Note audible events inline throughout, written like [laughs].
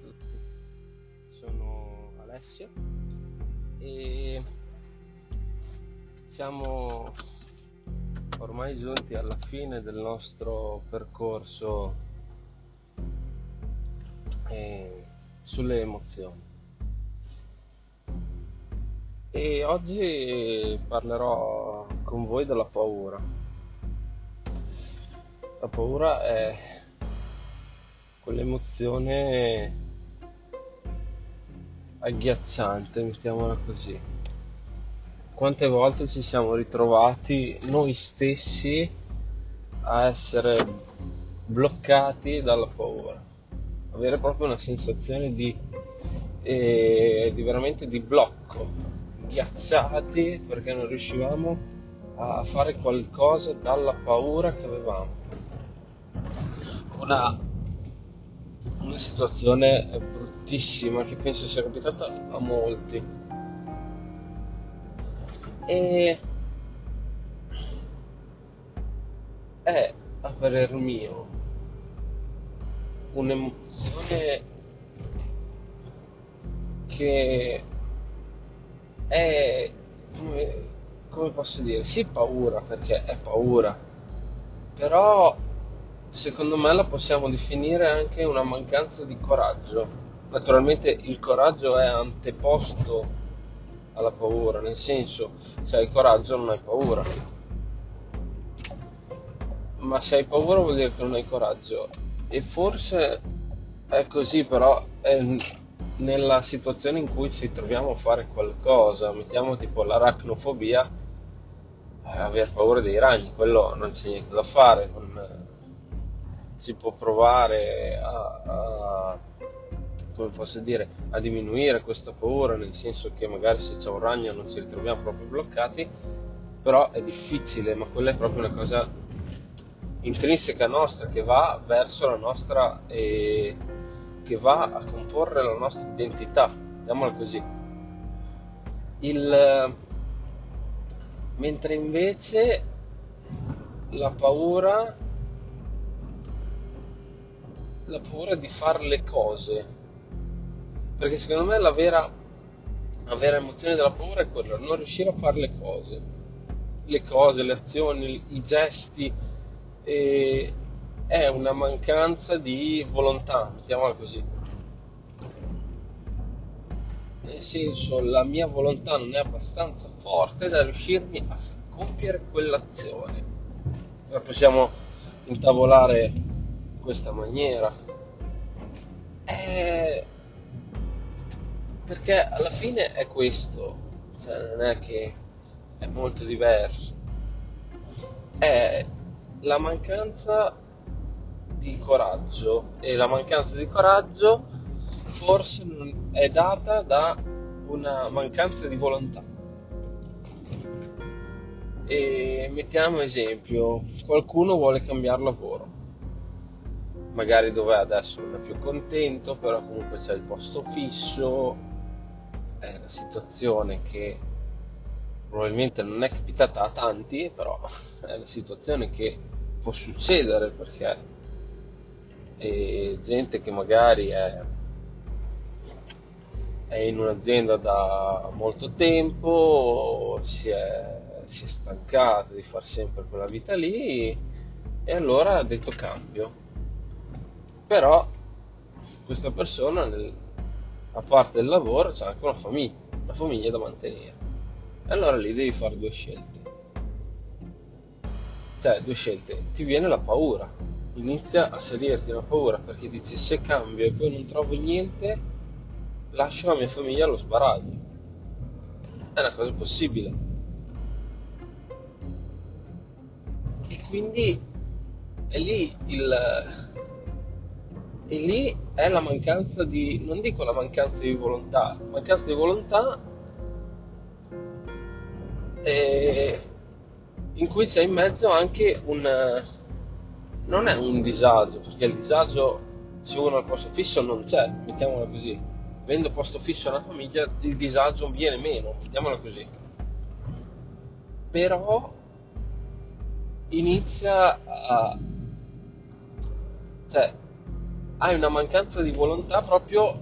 tutti, sono Alessio e siamo ormai giunti alla fine del nostro percorso eh, sulle emozioni. E oggi parlerò con voi della paura. La paura è quell'emozione agghiacciante, mettiamola così. Quante volte ci siamo ritrovati noi stessi a essere bloccati dalla paura, avere proprio una sensazione di, eh, di veramente di blocco, ghiacciati perché non riuscivamo a fare qualcosa dalla paura che avevamo. Una una situazione bruttissima che penso sia capitata a molti. E è, a parer mio, un'emozione che è, come, come posso dire, sì paura, perché è paura, però secondo me la possiamo definire anche una mancanza di coraggio. Naturalmente il coraggio è anteposto alla paura, nel senso se hai coraggio non hai paura. Ma se hai paura vuol dire che non hai coraggio. E forse è così, però è nella situazione in cui ci troviamo a fare qualcosa, mettiamo tipo l'aracnofobia, eh, aver paura dei ragni, quello non c'è niente da fare. Si può provare a, a, come posso dire, a diminuire questa paura, nel senso che magari se c'è un ragno non ci ritroviamo proprio bloccati, però è difficile, ma quella è proprio una cosa intrinseca nostra che va verso la nostra, eh, che va a comporre la nostra identità, diciamola così. Il, mentre invece la paura la paura di fare le cose. Perché secondo me la vera, la vera emozione della paura è quella, non riuscire a fare le cose. Le cose, le azioni, i gesti. E è una mancanza di volontà, mettiamola così. Nel senso, la mia volontà non è abbastanza forte da riuscirmi a compiere quell'azione. Ora possiamo intavolare questa maniera. Eh, perché alla fine è questo, cioè non è che è molto diverso. È la mancanza di coraggio e la mancanza di coraggio forse è data da una mancanza di volontà. E mettiamo esempio, qualcuno vuole cambiare lavoro magari dove adesso non è più contento, però comunque c'è il posto fisso, è una situazione che probabilmente non è capitata a tanti, però è una situazione che può succedere perché è gente che magari è, è in un'azienda da molto tempo, si è, si è stancata di fare sempre quella vita lì e allora ha detto cambio però questa persona nel, a parte il lavoro c'è anche una famiglia, una famiglia da mantenere. E allora lì devi fare due scelte. Cioè, due scelte. Ti viene la paura. Inizia a salirti la paura perché dici se cambio e poi non trovo niente, lascio la mia famiglia allo sbaraglio. È una cosa possibile. E quindi è lì il e lì è la mancanza di, non dico la mancanza di volontà, mancanza di volontà eh, in cui c'è in mezzo anche un, non è un disagio, perché il disagio se uno al posto fisso non c'è, mettiamola così, avendo posto fisso una famiglia il disagio viene meno, mettiamola così, però inizia a, cioè hai una mancanza di volontà proprio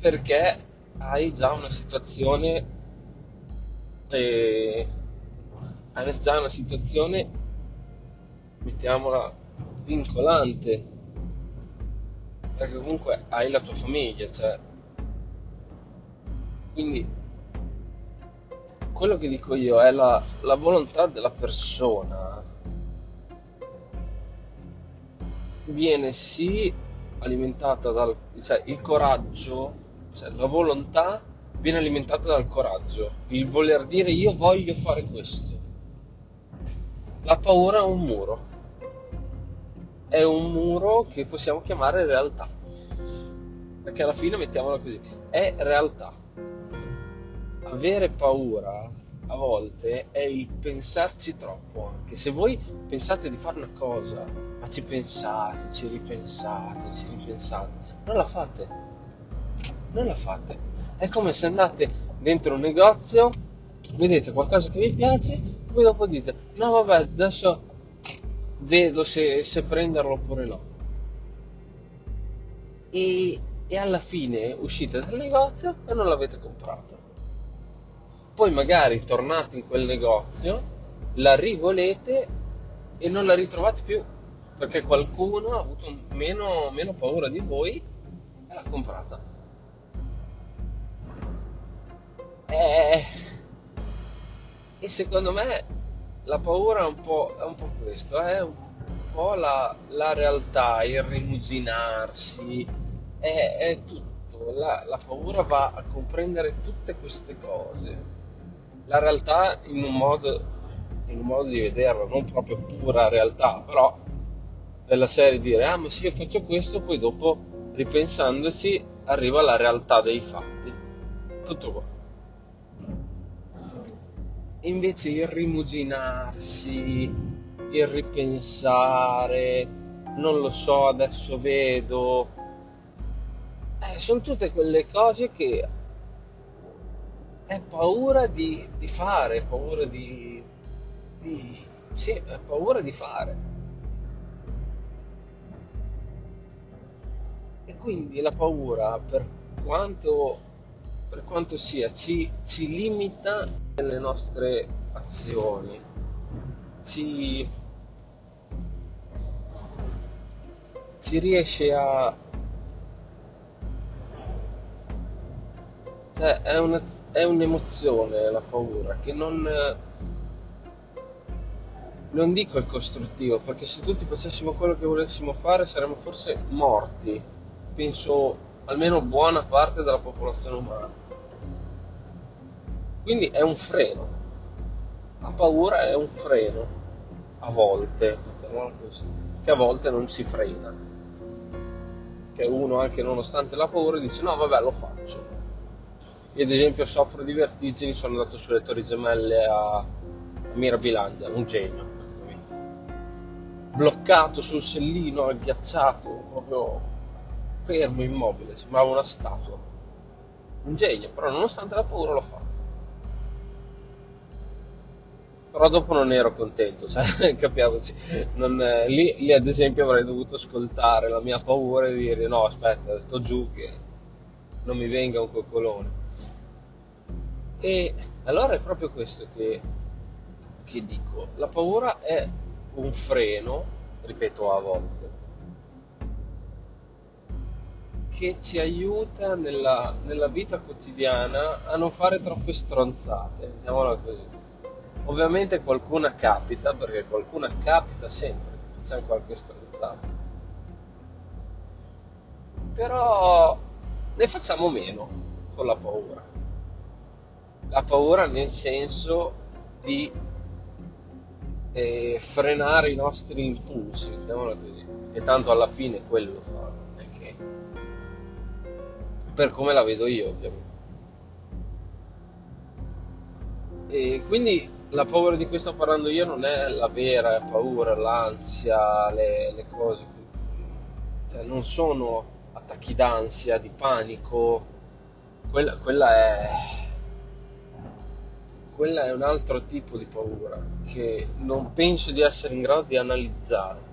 perché hai già una situazione eh, hai già una situazione mettiamola vincolante. Perché comunque hai la tua famiglia cioè. Quindi quello che dico io è la, la volontà della persona viene sì alimentata dal cioè il coraggio cioè la volontà viene alimentata dal coraggio il voler dire io voglio fare questo. La paura è un muro. È un muro che possiamo chiamare realtà. Perché alla fine mettiamola così è realtà. Avere paura a volte è il pensarci troppo anche. Se voi pensate di fare una cosa ma ci pensate, ci ripensate, ci ripensate non la fate. Non la fate. È come se andate dentro un negozio vedete qualcosa che vi piace poi dopo dite no vabbè adesso vedo se, se prenderlo oppure no. E, e alla fine uscite dal negozio e non l'avete comprato poi magari tornate in quel negozio, la rivolete e non la ritrovate più perché qualcuno ha avuto meno, meno paura di voi e l'ha comprata. E, eh, e secondo me la paura è un po', è un po questo, è un po' la, la realtà, il rimuginarsi, è, è tutto. La, la paura va a comprendere tutte queste cose la realtà in un modo, in un modo di vederla, non proprio pura realtà, però della serie dire ah ma sì io faccio questo, poi dopo ripensandoci arriva la realtà dei fatti. Tutto qua. Invece il rimuginarsi, il ripensare, non lo so, adesso vedo, eh, sono tutte quelle cose che è paura di, di fare, paura di, di... Sì, è paura di fare. E quindi la paura, per quanto, per quanto sia, ci, ci limita nelle nostre azioni, ci, ci riesce a... Cioè, è una è un'emozione la paura che non non dico il costruttivo perché se tutti facessimo quello che volessimo fare saremmo forse morti. Penso almeno buona parte della popolazione umana. Quindi è un freno. La paura è un freno a volte che a volte non si frena. Che uno anche nonostante la paura dice no vabbè lo faccio io ad esempio soffro di vertigini, sono andato sulle torri gemelle a, Mirabilandia, un genio praticamente. Bloccato sul sellino, agghiacciato, proprio fermo, immobile, sembrava una statua. Un genio, però nonostante la paura l'ho fatto. Però dopo non ero contento, cioè, [laughs] capiamoci. Non, eh, lì, lì, ad esempio avrei dovuto ascoltare la mia paura e dire no aspetta, sto giù che non mi venga un coccolone. E allora è proprio questo che, che dico, la paura è un freno, ripeto a volte, che ci aiuta nella, nella, vita quotidiana a non fare troppe stronzate, mettiamola così. Ovviamente qualcuna capita, perché qualcuna capita sempre, facciamo qualche stronzata. Però ne facciamo meno con la paura la paura nel senso di eh, frenare i nostri impulsi, mettiamola così, e tanto alla fine quello fa, che per come la vedo io ovviamente. E quindi la paura di cui sto parlando io non è la vera paura, l'ansia, le, le cose, cioè non sono attacchi d'ansia, di panico, quella, quella è quella è un altro tipo di paura che non penso di essere in grado di analizzare.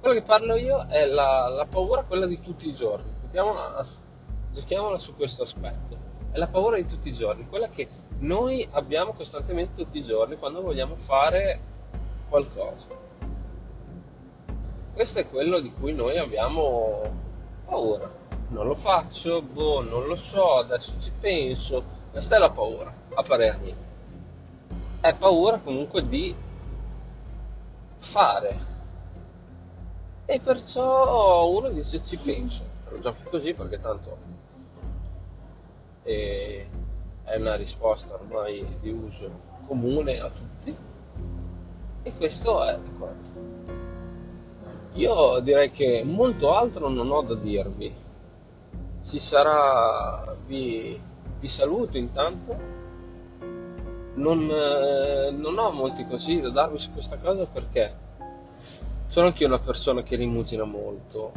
Quello che parlo io è la, la paura, quella di tutti i giorni. Mettiamola, giochiamola su questo aspetto. È la paura di tutti i giorni, quella che noi abbiamo costantemente tutti i giorni quando vogliamo fare qualcosa. Questo è quello di cui noi abbiamo paura. Non lo faccio, boh, non lo so, adesso ci penso. Questa è la paura, a parere mio. È paura comunque di fare e perciò uno dice ci penso, lo giochi così perché tanto è una risposta ormai di uso comune a tutti e questo è quanto. Io direi che molto altro non ho da dirvi. Ci sarà, vi, vi saluto intanto. Non, eh, non ho molti consigli da darvi su questa cosa perché sono anche una persona che rimusina molto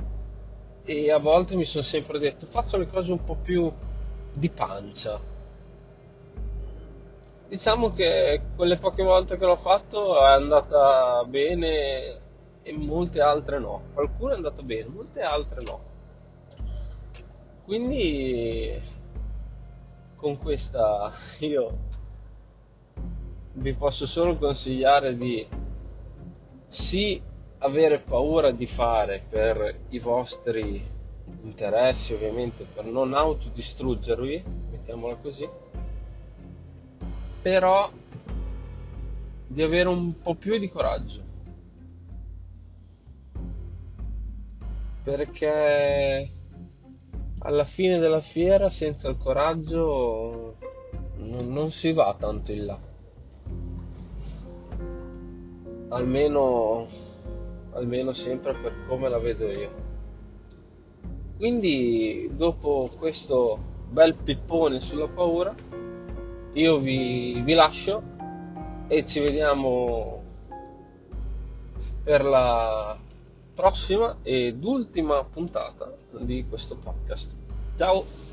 e a volte mi sono sempre detto faccio le cose un po' più di pancia. Diciamo che quelle poche volte che l'ho fatto è andata bene e molte altre no. Qualcuna è andata bene, molte altre no. Quindi con questa io vi posso solo consigliare di sì avere paura di fare per i vostri interessi, ovviamente, per non autodistruggervi, mettiamola così, però di avere un po' più di coraggio. Perché alla fine della fiera senza il coraggio non, non si va tanto in là. Almeno almeno sempre per come la vedo io. Quindi dopo questo bel pippone sulla paura, io vi, vi lascio e ci vediamo per la prossima ed ultima puntata di questo podcast. Ciao!